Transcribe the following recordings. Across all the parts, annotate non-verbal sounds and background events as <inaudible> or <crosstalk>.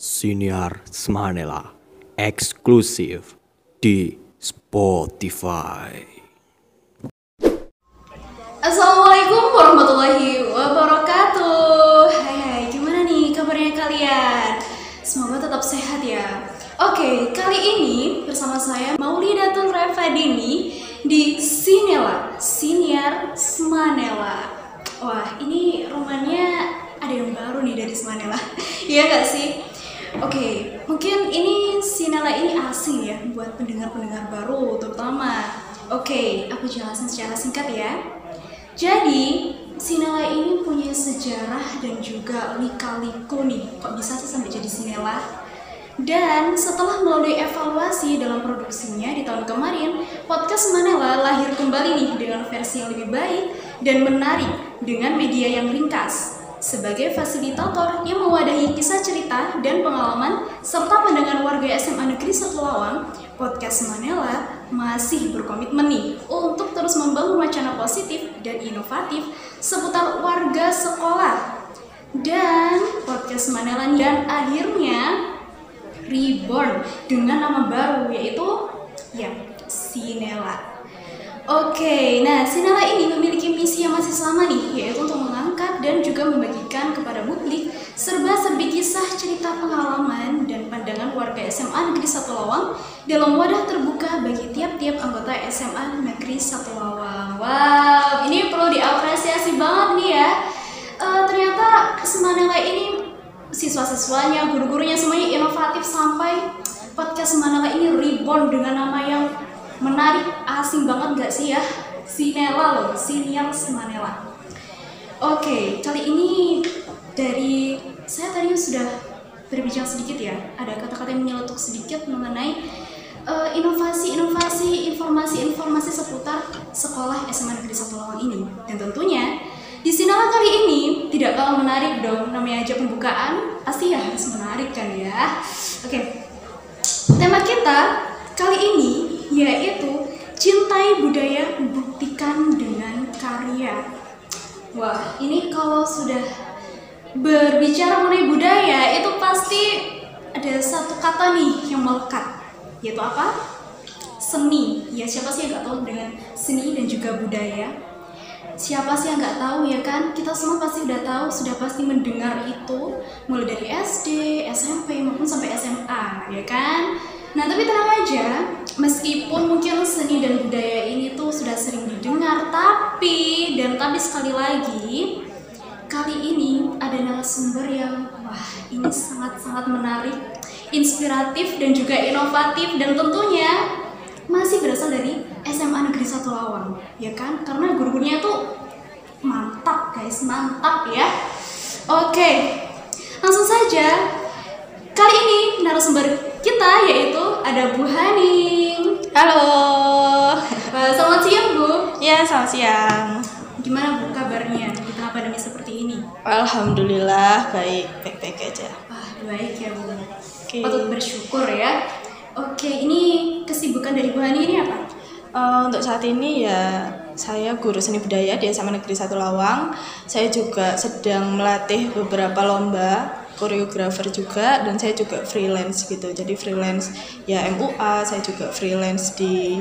Siniar Smanela eksklusif di Spotify. Assalamualaikum warahmatullahi wabarakatuh Hai hai, gimana nih kabarnya kalian? Semoga tetap sehat ya Oke, kali ini bersama saya Maulidatul Revadini di Sinela Siniar Smanela Wah, ini rumahnya ada yang baru nih dari Smanela <laughs> Iya gak sih? Oke, mungkin ini Sinela ini asing ya buat pendengar-pendengar baru terutama Oke, aku jelasin secara singkat ya jadi, Sinela ini punya sejarah dan juga lika-liku nih. Kok bisa sih sampai jadi Sinela? Dan setelah melalui evaluasi dalam produksinya di tahun kemarin, podcast Manela lahir kembali nih dengan versi yang lebih baik dan menarik dengan media yang ringkas. Sebagai fasilitator yang mewadahi kisah cerita dan pengalaman serta pandangan warga SMA Negeri Satu podcast Manela masih berkomitmen nih untuk terus membangun wacana positif dan inovatif seputar warga sekolah. Dan podcast Manela dan akhirnya reborn dengan nama baru yaitu ya Sinela. Oke, nah Sinela ini memiliki misi yang masih sama nih, yaitu untuk mengangkat dan juga membagikan kepada publik serba-serbi kisah cerita pengalaman dan pandangan warga SMA Negeri Satu Lawang dalam wadah terbuka bagi tiap-tiap anggota SMA Negeri Satu Lawang. Wow, ini perlu diapresiasi banget nih ya. Eh, ternyata Semanela ini siswa-siswanya, guru-gurunya semuanya inovatif sampai podcast Semanela ini reborn dengan nama yang menarik asing banget gak sih ya? Sinela loh Siniar Semanela oke kali ini dari saya tadi sudah berbicara sedikit ya. Ada kata-kata yang menyeletuk sedikit mengenai eh, inovasi-inovasi informasi-informasi seputar sekolah SMA Negeri Satu Lawang ini. Dan tentunya di Sinela kali ini tidak kalah menarik dong. Namanya aja pembukaan pasti ya harus menarik kan ya? Oke tema kita kali ini yaitu cintai budaya buktikan dengan karya. Wah, ini kalau sudah berbicara mengenai budaya itu pasti ada satu kata nih yang melekat, yaitu apa? Seni. Ya siapa sih yang nggak tahu dengan seni dan juga budaya? Siapa sih yang nggak tahu ya kan? Kita semua pasti udah tahu, sudah pasti mendengar itu mulai dari SD, SMP maupun sampai SMA, ya kan? Nah tapi tenang aja, meskipun mungkin seni dan budaya ini tuh sudah sering didengar, tapi dan tapi sekali lagi kali ini ada narasumber yang wah ini sangat-sangat menarik, inspiratif dan juga inovatif dan tentunya masih berasal dari SMA Negeri Satu Lawang, ya kan? Karena guru-gurunya tuh mantap guys, mantap ya. Oke, langsung saja. Kali ini narasumber kita yaitu ada Bu Haning. Halo. Wah, selamat siang Bu. Ya, selamat siang. Gimana Bu kabarnya di tengah pandemi seperti ini? Alhamdulillah baik, baik-baik aja. Wah, baik ya Bu. Oke. Patut bersyukur ya. Oke, ini kesibukan dari Bu Haning ini apa? Eh, untuk saat ini ya saya guru seni budaya di SMA Negeri Satu Lawang. Saya juga sedang melatih beberapa lomba koreografer juga dan saya juga freelance gitu. Jadi freelance ya MUA, saya juga freelance di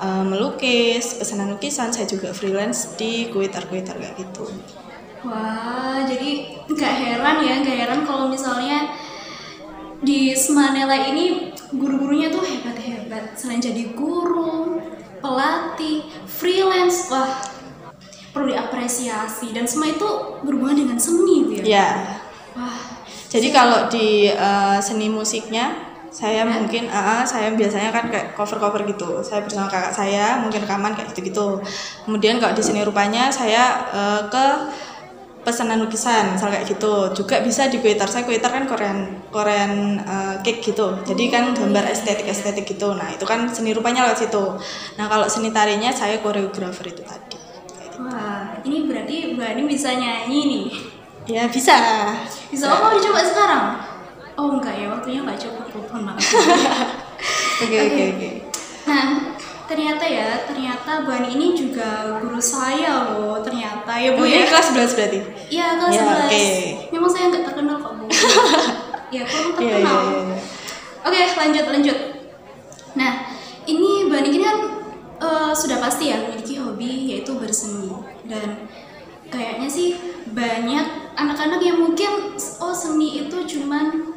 eh, melukis, pesanan lukisan, saya juga freelance di kuitar-kuitar kayak gitu. Wah, jadi nggak heran ya, nggak heran kalau misalnya di Semanela ini guru-gurunya tuh hebat-hebat. Selain jadi guru, pelatih, freelance, wah perlu diapresiasi dan semua itu berhubungan dengan seni gitu ya. Ya, Wah, Jadi kalau di eh, seni musiknya saya mungkin ah, saya biasanya kan kayak cover-cover gitu. Saya bersama kakak saya mungkin rekaman kayak gitu-gitu. Kemudian kalau di seni rupanya saya eh, ke pesanan lukisan misal kayak gitu. Juga bisa di kuitar. Saya kuitar kan Korean Korean eh, cake gitu. Jadi kan gambar estetik-estetik gitu. Nah, itu kan seni rupanya lewat situ. Nah, kalau seni tarinya saya koreografer itu tadi. Gitu. wah, ini berarti Bu Ani bisa nyanyi nih. Ya, bisa. Bisa oh, mau dicoba sekarang? Oh enggak ya, waktunya nggak cukup. Mohon maaf. <laughs> Oke, oke, oke. Nah, ternyata ya, ternyata Bu Ani ini juga guru saya loh, ternyata ya Bu Bu ya. ya kelas 11 berarti? Iya, kelas Ya, 11. oke. Memang saya nggak terkenal kok Bu. <laughs> ya kurang Iya, iya, terkenal. iya, iya. Oke, lanjut lanjut. Nah, ini Mbak Niki kan eh, sudah pasti ya memiliki hobi yaitu berseni dan kayaknya sih banyak anak-anak yang mungkin oh seni itu cuman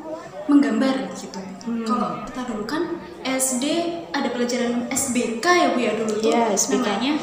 menggambar gitu. Hmm. Kalau kita dulu kan SD ada pelajaran SBK ya Bu ya dulu tuh Iya, SBK. namanya.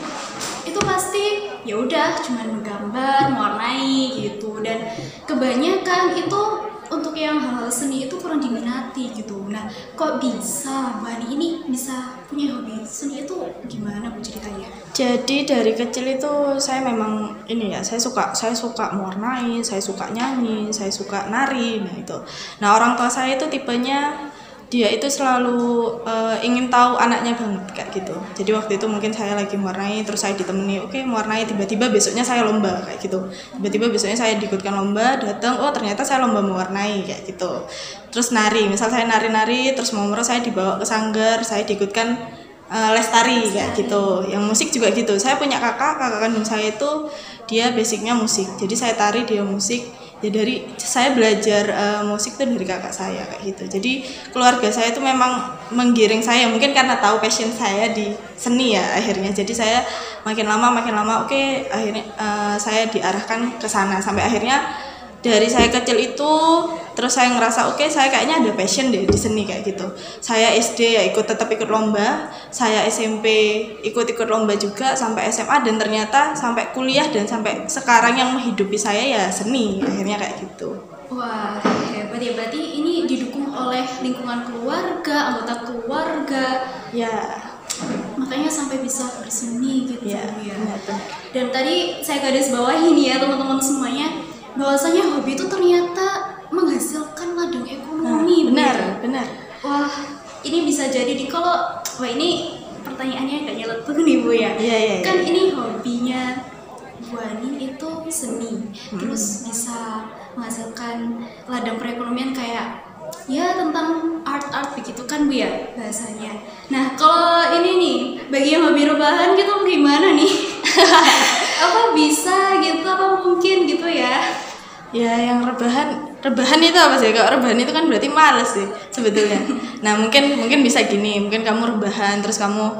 Itu pasti ya udah cuman menggambar, mewarnai gitu dan kebanyakan itu untuk yang hal-hal seni itu kurang diminati gitu. Nah, kok bisa Mbak Ani ini bisa punya hobi seni itu gimana Bu ceritanya? Jadi dari kecil itu saya memang ini ya, saya suka saya suka mewarnai, saya suka nyanyi, saya suka nari, nah itu. Nah orang tua saya itu tipenya dia itu selalu eh, ingin tahu anaknya banget kayak gitu. Jadi waktu itu mungkin saya lagi mewarnai, terus saya ditemani, oke mewarnai, tiba-tiba besoknya saya lomba kayak gitu. Tiba-tiba besoknya saya diikutkan lomba, datang, oh ternyata saya lomba mewarnai kayak gitu. Terus nari, misal saya nari-nari, terus mau saya dibawa ke sanggar, saya diikutkan eh, les tari kayak gitu yang musik juga gitu saya punya kakak kakak kandung saya itu dia basicnya musik jadi saya tari dia musik ya dari saya belajar eh, musik tuh dari kakak saya kayak gitu. Jadi keluarga saya itu memang menggiring saya mungkin karena tahu passion saya di seni ya akhirnya. Jadi saya makin lama makin lama oke akhirnya eh, saya diarahkan ke sana. Sampai akhirnya dari saya kecil itu terus saya ngerasa oke saya kayaknya ada passion deh di seni kayak gitu saya SD ya ikut tetap ikut lomba saya SMP ikut-ikut lomba juga sampai SMA dan ternyata sampai kuliah dan sampai sekarang yang menghidupi saya ya seni akhirnya kayak gitu Wah, hebat ya. Berarti ini didukung oleh lingkungan keluarga, anggota keluarga. ya Makanya sampai bisa berseni gitu ya ya. Dan tadi saya garis bawahi nih ya teman-teman semuanya bahwasanya hobi itu ternyata menghasilkan ladang Nah, ekonomi. Bu, benar Wah, ini bisa jadi di kalau wah ini pertanyaannya agak nyeletuk nih Bu ya. Iya, iya, iya. Kan ini hobinya Bu Ani itu seni. Terus bisa menghasilkan ladang perekonomian kayak ya tentang art-art begitu kan Bu ya bahasanya. Nah, kalau ini nih bagi yang hobi rebahan gitu gimana nih? <laughs> apa bisa gitu apa mungkin gitu ya? Ya yang rebahan rebahan itu apa sih? Kalau rebahan itu kan berarti males sih sebetulnya. Nah mungkin mungkin bisa gini, mungkin kamu rebahan terus kamu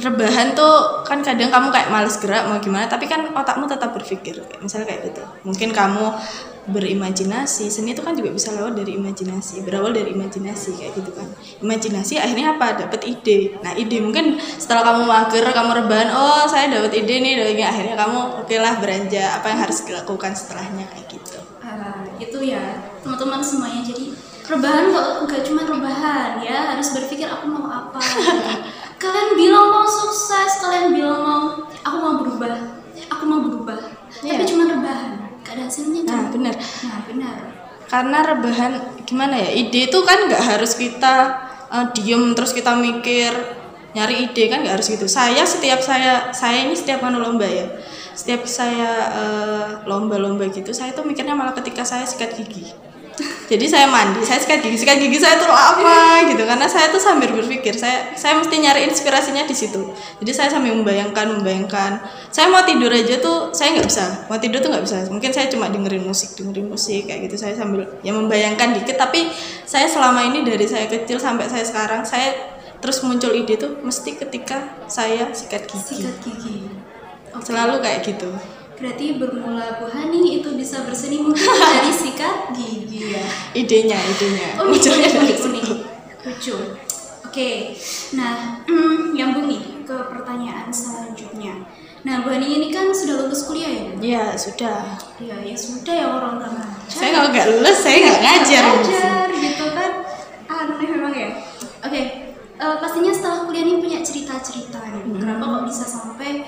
rebahan tuh kan kadang kamu kayak males gerak mau gimana, tapi kan otakmu tetap berpikir. Misalnya kayak gitu. Mungkin kamu berimajinasi, seni itu kan juga bisa lewat dari imajinasi, berawal dari imajinasi kayak gitu kan. Imajinasi akhirnya apa? Dapat ide. Nah ide mungkin setelah kamu mager, kamu rebahan, oh saya dapat ide nih, akhirnya kamu oke lah beranjak apa yang harus dilakukan setelahnya kayak gitu. Ah, itu ya teman-teman semuanya. Jadi rebahan kok nggak cuma rebahan ya harus berpikir aku mau apa <laughs> kalian bilang mau sukses kalian bilang mau aku mau berubah aku mau berubah. Tapi Iya. cuma rebahan gak ada hasilnya kan Nah benar. nah benar. Karena rebahan gimana ya ide itu kan nggak harus kita eh, diem terus kita mikir nyari ide kan nggak harus gitu. Saya setiap saya saya ini setiap anu lomba ya setiap saya eh, lomba-lomba gitu saya tuh mikirnya malah ketika saya sikat gigi. <laughs> Jadi saya mandi saya sikat gigi sikat gigi saya tuh apa gitu. Karena saya tuh sambil berpikir saya saya mesti nyari inspirasinya di situ. Jadi saya sambil membayangkan membayangkan. Saya mau tidur aja tuh saya nggak bisa. Mau tidur tuh nggak bisa. Mungkin saya cuma dengerin musik dengerin musik kayak gitu. Saya sambil ya membayangkan dikit. Tapi saya selama ini dari saya kecil sampai saya sekarang saya terus muncul ide tuh mesti ketika saya sikat gigi. Sikat gigi Oke. selalu kayak gitu. Berarti bermula Bu Hani itu bisa berseni mungkin <laughs> dari sikat gigi ya? Idenya idenya. Unik Munculnya unik dari unik unik. Situ. lucu. Oke. Nah mm, nyambung nih ke pertanyaan selanjutnya. Nah Bu Hani ini kan sudah lulus kuliah ya Bu? ya sudah. Ya ya sudah ya orang orang saya kalau nggak lulus saya nggak ngajar. ngajar gitu kan. Aneh memang ya. Oke. Eh, pastinya setelah kuliah ini punya cerita-cerita nih. Hmm. kenapa kok bisa sampai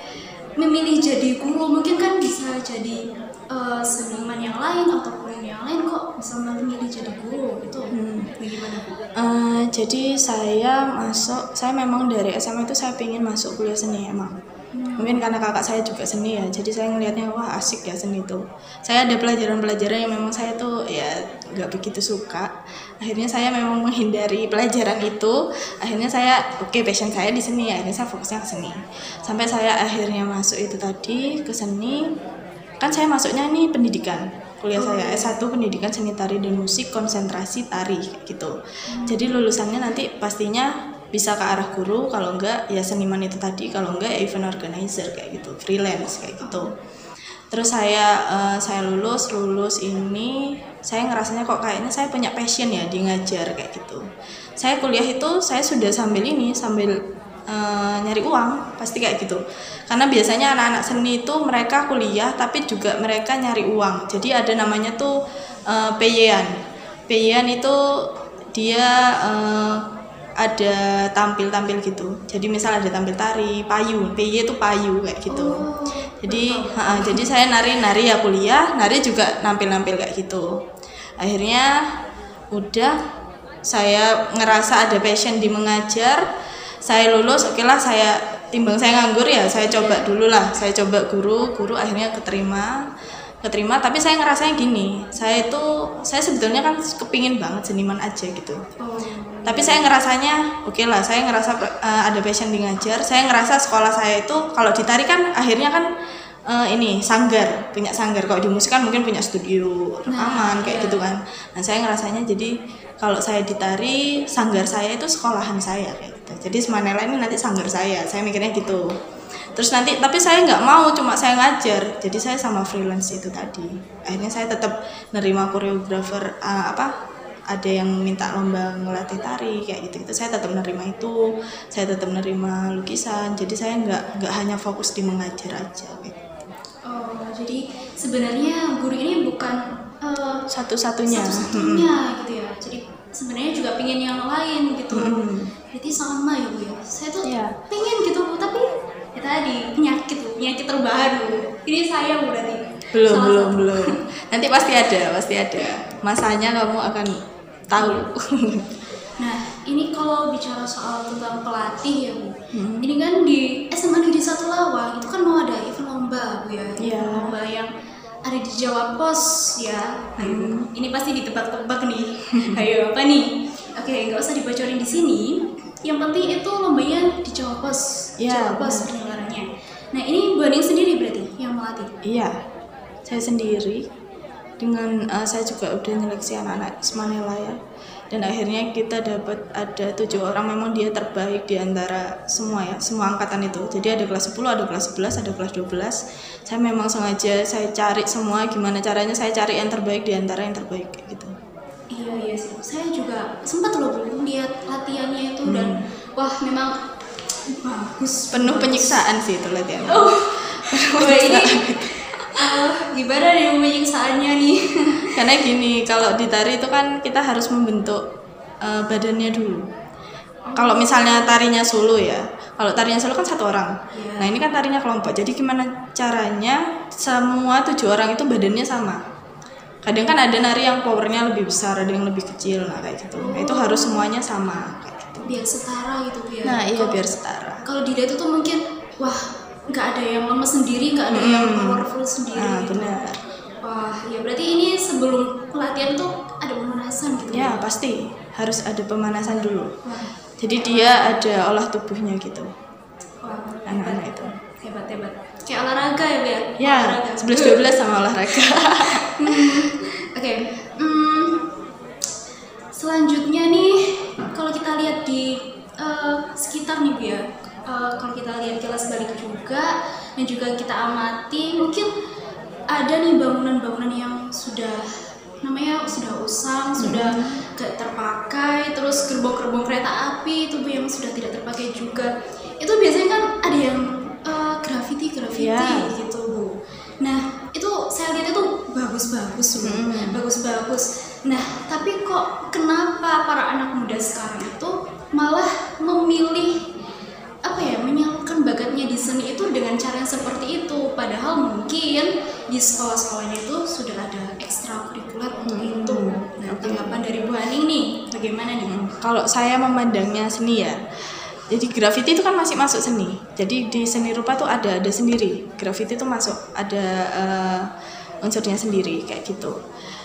memilih jadi guru mungkin kan bisa jadi eh, seniman yang lain ataupun yang lain kok bisa memilih jadi guru itu Hmm. bagaimana bu? Eh, jadi saya masuk, saya memang dari SMA itu saya pengen masuk kuliah seni emang. Mungkin karena kakak saya juga seni ya, jadi saya ngelihatnya wah asik ya seni itu. Saya ada pelajaran-pelajaran yang memang saya tuh ya nggak begitu suka. Akhirnya saya memang menghindari pelajaran itu. Akhirnya saya oke passion saya di seni, akhirnya saya fokusnya ke seni. Sampai saya akhirnya masuk itu tadi ke seni. Kan saya masuknya nih pendidikan. Kuliah saya S1 pendidikan seni tari dan musik konsentrasi tari gitu. Jadi lulusannya nanti pastinya bisa ke arah guru. Kalau enggak ya seniman itu tadi. Kalau enggak ya event organizer kayak gitu. Freelance kayak gitu terus saya eh, saya lulus lulus ini saya ngerasanya kok kayaknya saya punya passion ya di ngajar kayak gitu. Saya kuliah itu saya sudah sambil ini sambil eh, nyari uang pasti kayak gitu. Karena biasanya anak-anak seni itu mereka kuliah tapi juga mereka nyari uang. Jadi ada namanya tuh uh, PY-an PY-an itu dia eh, ada tampil-tampil gitu. Jadi misal ada tampil tari payu PY itu payu kayak gitu. Jadi ha, jadi saya nari-nari ya kuliah nari juga nampil-nampil kayak gitu. Akhirnya udah saya ngerasa ada passion di mengajar. Saya lulus oke lah saya timbang saya nganggur ya saya coba dulu lah. Saya coba guru guru akhirnya keterima keterima tapi saya ngerasanya gini saya itu saya sebetulnya kan kepingin banget seniman aja gitu. Oh. tapi saya ngerasanya oke lah saya ngerasa eh, ada passion di ngajar. Saya ngerasa sekolah saya itu kalau ditari kan akhirnya kan eh, ini sanggar. Punya sanggar. Kalau di musik kan mungkin punya studio rekaman kayak gitu kan. Nah saya ngerasanya jadi kalau saya ditari sanggar saya itu sekolahan saya kayak gitu. Jadi Semanela ini nanti sanggar saya. Saya mikirnya gitu terus nanti tapi saya nggak mau cuma saya ngajar jadi saya sama freelance itu tadi akhirnya saya tetap nerima koreografer eh, apa ada yang minta lomba ngelatih tari kayak gitu gitu saya tetap nerima itu saya tetap nerima lukisan jadi saya nggak nggak hanya fokus di mengajar aja kayak gitu. Oh, jadi sebenarnya guru ini bukan eh, satu-satunya satu-satunya gitu ya. Jadi sebenarnya juga pengen yang lain gitu. Hmm. Berarti sama ya bu ya. Saya tuh Iya. pengen gitu bu, tapi ya tadi penyakit penyakit terbahan bu. Ini saya bu berarti. belum Salah belum satu. belum nanti pasti ada pasti ada masanya kamu akan tahu Nah, ini kalau bicara soal tentang pelatih ya Bu. Hmm. Ini kan di SMA Negeri Satu Lawang itu kan mau ada event lomba Bu ya. Iya. Lomba yang ada di Jawa Pos ya. Ayo, Bu. Hmm. Ini pasti ditebak-tebak nih. Ayo apa nih? Oke, nggak usah dibocorin di sini. Yang penting itu lombanya di Jawa Pos. Iya, Jawa Pos penyelenggaranya. Nah, ini Bu Aning sendiri berarti yang melatih. iya saya sendiri dengan eh, saya juga udah nyeleksi anak-anak Ismanela ya dan akhirnya kita dapat ada tujuh orang memang dia terbaik di antara semua ya semua angkatan itu jadi ada kelas 10 ada kelas 11 ada kelas 12 saya memang sengaja saya cari semua gimana caranya saya cari yang terbaik di antara yang terbaik gitu Iya iya sih. Saya juga sempat loh Bu lihat latihannya itu dan Hmm. wah memang bagus. penuh penyiksaan sih itu latihan Oh, ini eh, gimana nih penyiksaannya nih? <laughs> karena gini kalau di tari itu kan kita harus membentuk eh, badannya dulu kalau misalnya tarinya solo ya kalau tarinya solo kan satu orang Iya. nah ini kan tarinya kelompok jadi gimana caranya semua tujuh orang itu badannya sama kadang kan ada nari yang powernya lebih besar ada yang lebih kecil nah kayak gitu Nah, itu harus semuanya sama kayak gitu biar setara gitu ya. nah iya Kalau- biar setara Kalau dilihat itu mungkin wah nggak ada yang lemes sendiri, nggak ada yang Hmm. powerful sendiri. nah gitu. benar Wah, ya berarti ini sebelum pelatihan tuh ada pemanasan gitu. ya pasti harus ada pemanasan dulu Wah, jadi dia ada olah tubuhnya gitu anak-anak itu. Kayak olahraga ya, Bea? ya Olahraga. 11 12 sama olahraga <laughs> Oke, hmm, selanjutnya nih kalau kita lihat di eh, sekitar nih Bu ya, eh, kalau kita lihat kelas balik juga dan juga kita amati mungkin ada nih bangunan-bangunan yang sudah namanya sudah usang, sudah gak terpakai, terus gerbong-gerbong kereta api itu Bu yang sudah tidak terpakai juga. Itu biasanya kan ada yang eh, graffiti-graffiti Ya. gitu Bu. Nah, itu saya lihat itu bagus-bagus Bu. Hmm. Bagus-bagus. Nah, tapi kok kenapa para anak muda sekarang itu malah memilih apa ya menyalurkan bakatnya di seni itu dengan cara yang seperti itu padahal mungkin di sekolah-sekolahnya itu sudah ada ekstrakurikuler untuk Hmm, itu nah tanggapan dari Bu Aning nih bagaimana nih kalau saya memandangnya seni ya jadi graffiti itu kan masih masuk seni jadi di seni rupa tuh ada ada sendiri graffiti itu masuk ada eh, unsurnya sendiri kayak gitu.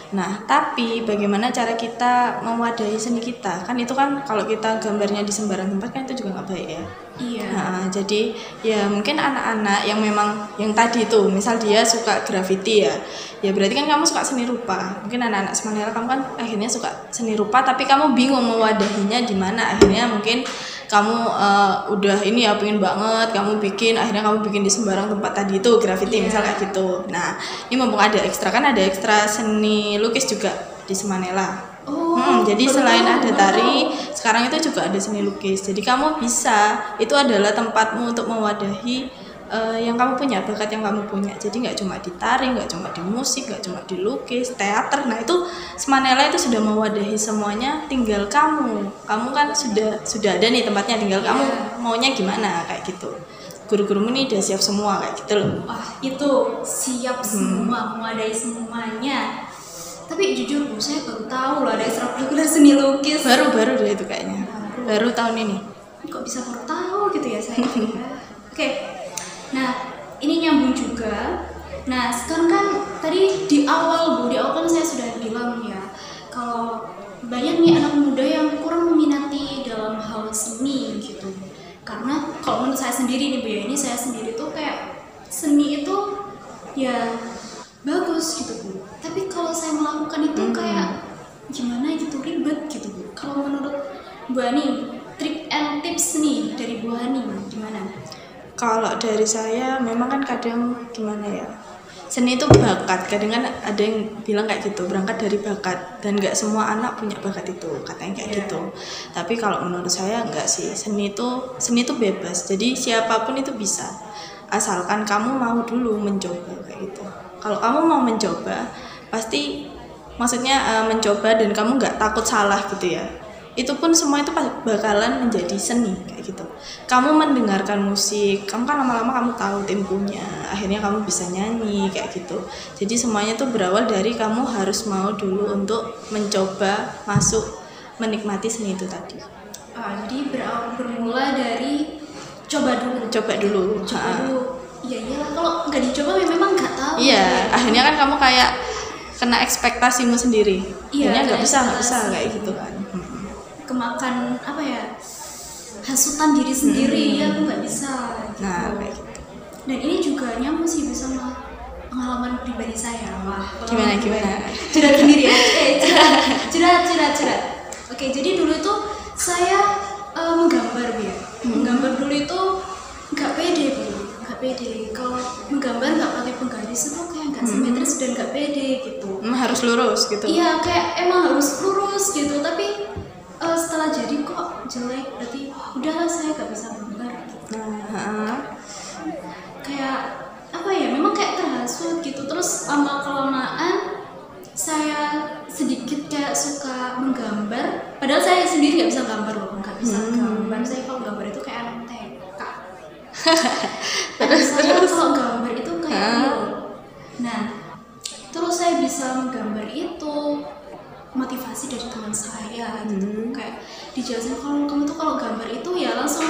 Nah, tapi bagaimana cara kita mewadahi seni kita? Kan itu kan kalau kita gambarnya di sembarang tempat kan itu juga nggak baik ya. Iya. Nah, jadi ya mungkin anak-anak yang memang yang tadi itu, misal dia suka graffiti ya, ya berarti kan kamu suka seni rupa. Mungkin anak-anak semuanya kamu kan akhirnya suka seni rupa, tapi kamu bingung mewadahinya di mana. Akhirnya mungkin kamu uh, udah ini ya pengen banget, kamu bikin, akhirnya kamu bikin di sembarang tempat tadi itu graffiti Iya. misal kayak gitu. Nah, ini mumpung ada ekstra kan ada ekstra seni lukis juga di Semanela. Oh, Hmm, jadi baru selain ada tari, sekarang itu juga ada seni lukis. Jadi kamu bisa, itu adalah tempatmu untuk mewadahi eh, yang kamu punya, bakat yang kamu punya. Jadi nggak cuma di tari, nggak cuma di musik, nggak cuma di lukis, teater. Nah itu Semanela itu sudah mewadahi semuanya. Tinggal kamu, kamu kan sudah sudah ada nih tempatnya. Tinggal kamu Iya. maunya gimana kayak gitu. Guru-gurumu ini udah siap semua kayak gitu loh. Wah, itu siap semua, mewadai semuanya. Tapi jujur Bu, saya baru tahu loh ada ekstrakurikuler seni lukis. Baru-baru deh itu kayaknya. Baru tahun ini. Kok bisa baru tahu gitu ya saya? <laughs> Oke. Nah, ini nyambung juga. Nah, sekarang kan tadi di awal Bu, di awal kan saya sudah bilang ya, kalau banyak nih anak muda yang kurang meminati dalam hal seni gitu. Karena kalau menurut saya sendiri nih Bu ya, ini saya sendiri tuh kayak seni itu ya bagus gitu Bu. Tapi kalau saya melakukan itu Hmm. kayak gimana gitu ribet gitu Bu. Kalau menurut Bu Ani, trik and tips nih dari Bu Ani gimana? Kalau dari saya memang kan kadang gimana ya seni itu bakat. Kadang kan ada yang bilang kayak gitu berangkat dari bakat. Dan nggak semua anak punya bakat itu katanya kayak Iya. gitu. Tapi kalau menurut saya nggak sih seni itu seni itu bebas. Jadi siapa pun itu bisa. Asalkan kamu mau dulu mencoba kayak gitu. Kalau kamu mau mencoba pasti maksudnya eh, mencoba dan kamu nggak takut salah gitu ya itu pun semua itu bakalan menjadi seni kayak gitu kamu mendengarkan musik kamu kan lama-lama kamu tahu temponya akhirnya kamu bisa nyanyi kayak gitu jadi semuanya tuh berawal dari kamu harus mau dulu untuk mencoba masuk menikmati seni itu tadi Ah, jadi berawal bermula dari coba dulu. coba dulu Coba Ha. dulu. Iya iyalah kalau nggak dicoba ya memang nggak tahu. iya akhirnya kan kamu kayak kena ekspektasimu sendiri Iya, akhirnya nggak bisa nggak bisa kayak gitu kan Hmm. Kemakan apa ya? Hasutan diri sendiri ya aku nggak bisa. Gitu. nah kayak gitu Dan ini juga nyambung sih bersama pengalaman pribadi saya. Wah, Gimana, gimana? Curhat sendiri ya. <laughs> Eh, curhat, curhat, curhat, curhat. Oke, jadi dulu itu saya eh, menggambar ya. Hmm. Menggambar dulu itu nggak pede bu, nggak pede. Kalau menggambar nggak pakai penggaris itu kayak nggak simetris dan nggak pede gitu. Hmm, harus lurus gitu Iya, kayak emang harus lurus gitu. Tapi eh, setelah jadi kok jelek, berarti udahlah saya nggak bisa gambar. Gitu. Nah ha. kayak apa ya memang kayak terhasut gitu. Terus lama kelamaan saya sedikit kayak suka menggambar. Padahal saya sendiri nggak bisa gambar loh nggak bisa gambar saya kalau gambar itu kayak anak TK <laughs> terus saya kalau gambar itu kayak Hah? real. nah terus saya bisa menggambar itu motivasi dari teman saya gitu kayak dijelasin kalau kamu tuh kalau gambar itu ya langsung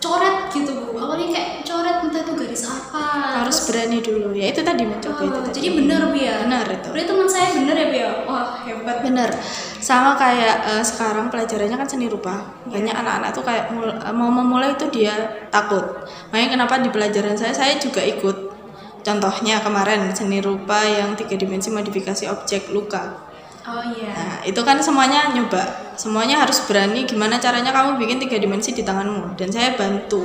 coret gitu bu awalnya kayak coret entah itu garis apa harus Terus- berani dulu ya itu tadi mencoba Oh, itu tadi. jadi bener bu ya benar itu berarti teman saya bener ya bu ya wah hebat bener sama kayak eh, sekarang pelajarannya kan seni rupa banyak anak-anak tuh kayak mul- eh, mau memulai itu dia takut makanya kenapa di pelajaran saya saya juga ikut contohnya kemarin seni rupa yang tiga dimensi modifikasi objek luka oh iya Nah, itu kan semuanya nyoba. Semuanya harus berani gimana caranya kamu bikin tiga dimensi di tanganmu dan saya bantu.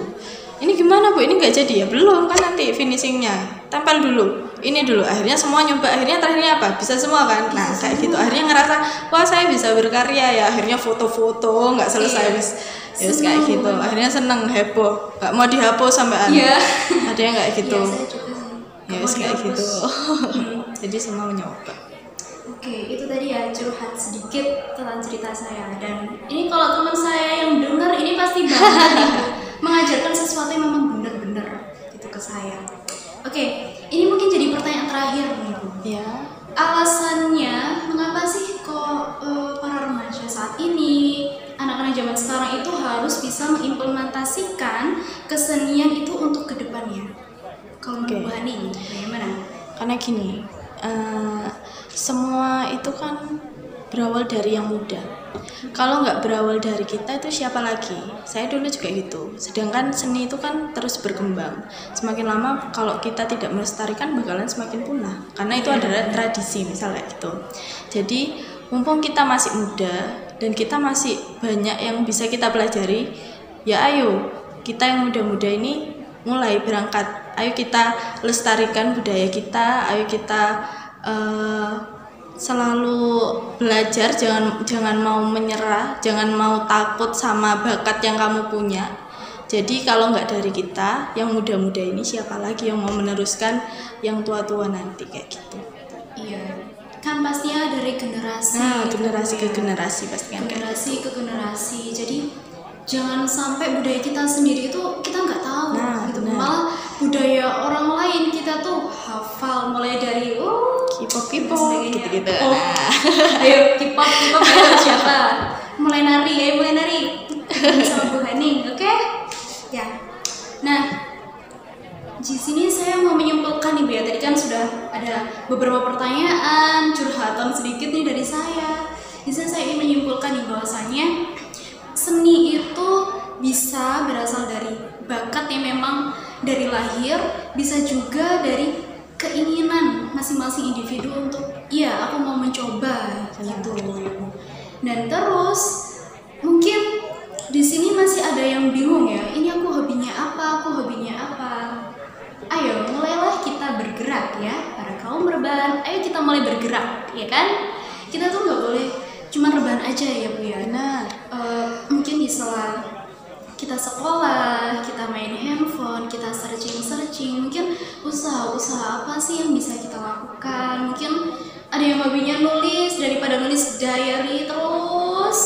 Ini gimana Bu? Ini nggak jadi ya? Belum kan nanti finishingnya. Tempel dulu. Ini dulu. Akhirnya semua nyoba. Akhirnya terakhirnya apa? Bisa semua kan? Nah, kayak gitu. Akhirnya ngerasa, wah saya bisa berkarya ya. Akhirnya foto-foto nggak selesai Iya. wis. Ya wis kayak gitu. Akhirnya seneng, heboh. Nggak mau dihapus sampai Iya. Ada yang kayak gitu. Iya, sih Ya wis mau kayak dihapus. gitu. <laughs> Jadi semua mencoba. Oke, itu tadi ya curhat sedikit tentang cerita saya dan ini kalau teman saya yang dengar ini pasti Bu. <laughs> mengajarkan sesuatu yang memang benar-benar gitu ke saya. Oke, ini mungkin jadi pertanyaan terakhir nih Bu. Ya. Alasannya mengapa sih kok eh, para remaja saat ini anak-anak zaman sekarang itu harus bisa mengimplementasikan kesenian itu untuk ke depannya? Kalau menurut Oke. Bu Hani, bagaimana? karena gini eh, semua itu kan berawal dari yang muda. Kalau nggak berawal dari kita itu siapa lagi? Saya dulu juga gitu. Sedangkan seni itu kan terus berkembang. Semakin lama kalau kita tidak melestarikan bakalan semakin punah. Karena itu adalah tradisi misalnya gitu. Jadi mumpung kita masih muda dan kita masih banyak yang bisa kita pelajari, ya ayo kita yang muda-muda ini mulai berangkat. Ayo kita lestarikan budaya kita, ayo kita eh, selalu belajar jangan jangan mau menyerah jangan mau takut sama bakat yang kamu punya jadi kalau nggak dari kita yang muda-muda ini siapa lagi yang mau meneruskan yang tua-tua nanti kayak gitu Iya, kan pastinya dari generasi. nah generasi ke generasi pasti kan generasi ke generasi. Jadi jangan sampai budaya kita sendiri itu kita nggak tahu Nah, gitu. benar. Malah budaya orang lain kita tuh hafal mulai dari oh K-pop K-pop gitu-gitu Oh, nah <laughs> ayo K-pop K-pop ayo siapa? Mulai nari ayo mulai nari sama Bu Haning, oke? Ya. Nah, di sini saya mau menyimpulkan nih Bu ya. Tadi kan sudah ada beberapa pertanyaan, curhatan sedikit nih dari saya. Di sini saya ingin menyimpulkan nih bahwasanya seni itu bisa berasal dari bakat yang memang dari lahir, bisa juga dari keinginan masing-masing individu untuk iya aku mau mencoba gitu. Dan terus mungkin di sini masih ada yang bingung ya. Ini aku hobinya apa? Aku hobinya apa? Ayo, mulailah kita bergerak ya, para kaum rebahan. Ayo kita mulai bergerak, ya kan? Kita tuh nggak boleh cuma rebahan aja ya bu ya. benar Eh, mungkin di sela kita sekolah, kita main handphone, kita searching-searching, mungkin usaha-usaha apa sih yang bisa kita lakukan? Mungkin ada yang hobinya nulis daripada nulis diary terus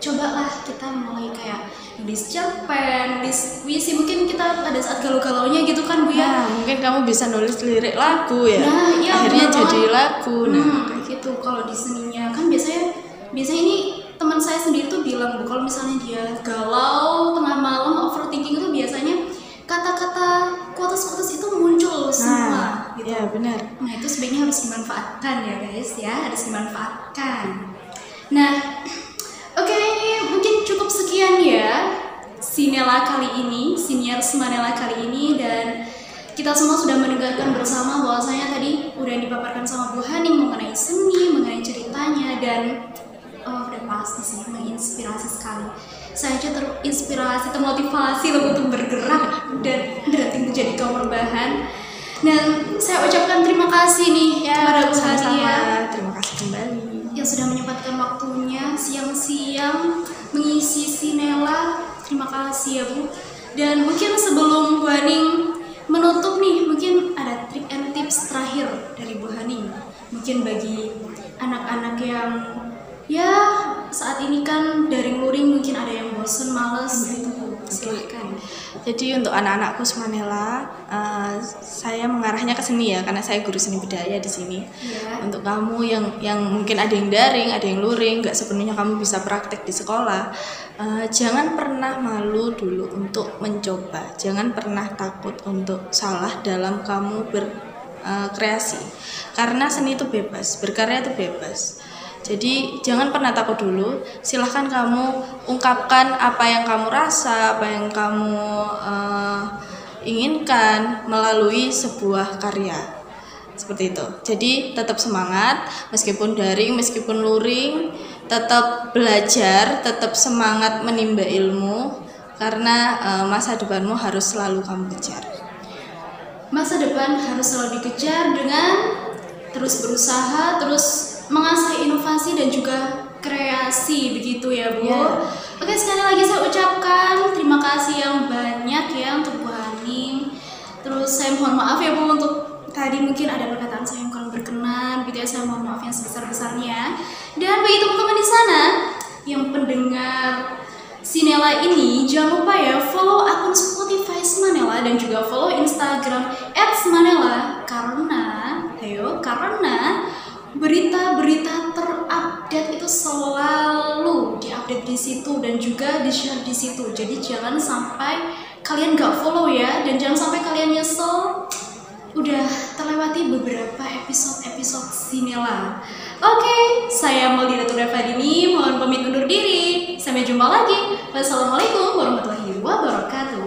cobalah kita mulai kayak nulis cerpen, nulis puisi mungkin kita pada saat galau-galaunya gitu kan bu ya Nah, mungkin kamu bisa nulis lirik lagu ya. Nah, iya, Akhirnya jadi lagu. Nah, Hmm, kayak gitu. Kalau di seninya kan biasanya biasanya ini teman saya sendiri tuh bilang bu kalau misalnya dia galau tengah malam overthinking itu biasanya kata-kata quotes-quotes itu muncul semua nah gitu. ya benar. Nah itu sebaiknya harus dimanfaatkan ya guys ya harus dimanfaatkan. Nah oke ini mungkin cukup sekian ya Sinela kali ini, senior Semanela kali ini dan kita semua sudah mendengarkan bersama bahwasanya tadi udah dipaparkan sama Bu Haning mengenai seni, mengenai ceritanya dan oh udah pasti sih menginspirasi sekali. Saya aja terinspirasi, termotivasi loh untuk bergerak dan berarti menjadi kaum rebahan. Dan saya ucapkan terima kasih nih kepada Bu Hani ya sama-sama. Terima kasih kembali. yang sudah menyempatkan waktunya siang-siang mengisi sinela. Terima kasih ya Bu. Dan mungkin sebelum Bu Haning menutup nih, mungkin ada trik and tips terakhir dari Bu Haning. Mungkin bagi anak-anak yang ya saat ini kan daring luring mungkin ada yang bosen, males gitu. Silahkan. Jadi untuk anak-anakku Semanela, eh, saya mengarahnya ke seni ya, karena saya guru seni budaya di sini. Ya. Untuk kamu yang yang mungkin ada yang daring, ada yang luring, nggak sepenuhnya kamu bisa praktek di sekolah, eh, jangan pernah malu dulu untuk mencoba. Jangan pernah takut untuk salah dalam kamu berkreasi, karena seni itu bebas, berkarya itu bebas. Jadi jangan pernah takut dulu. Silahkan kamu ungkapkan apa yang kamu rasa, apa yang kamu eh, inginkan melalui sebuah karya seperti itu. Jadi tetap semangat meskipun daring, meskipun luring, tetap belajar, tetap semangat menimba ilmu karena eh, masa depanmu harus selalu kamu kejar. masa depan harus selalu dikejar dengan terus berusaha, terus mengasah inovasi dan juga kreasi begitu ya Bu. Ya. Oke sekali lagi saya ucapkan terima kasih yang banyak ya untuk Bu Haning. Terus saya mohon maaf ya Bu untuk tadi mungkin ada perkataan saya yang kurang berkenan gitu ya saya mohon maaf yang sebesar besarnya. Dan bagi teman-teman di sana yang pendengar Sinela ini jangan lupa ya follow akun Spotify Semanela dan juga follow Instagram @semanela karena ayo karena berita-berita terupdate itu selalu diupdate di situ dan juga di share di situ. Jadi jangan sampai kalian gak follow ya dan jangan sampai kalian nyesel udah terlewati beberapa episode-episode Sinela. Oke, saya Maulida Tudafadini, mohon pamit undur diri. Sampai jumpa lagi. Wassalamualaikum warahmatullahi wabarakatuh.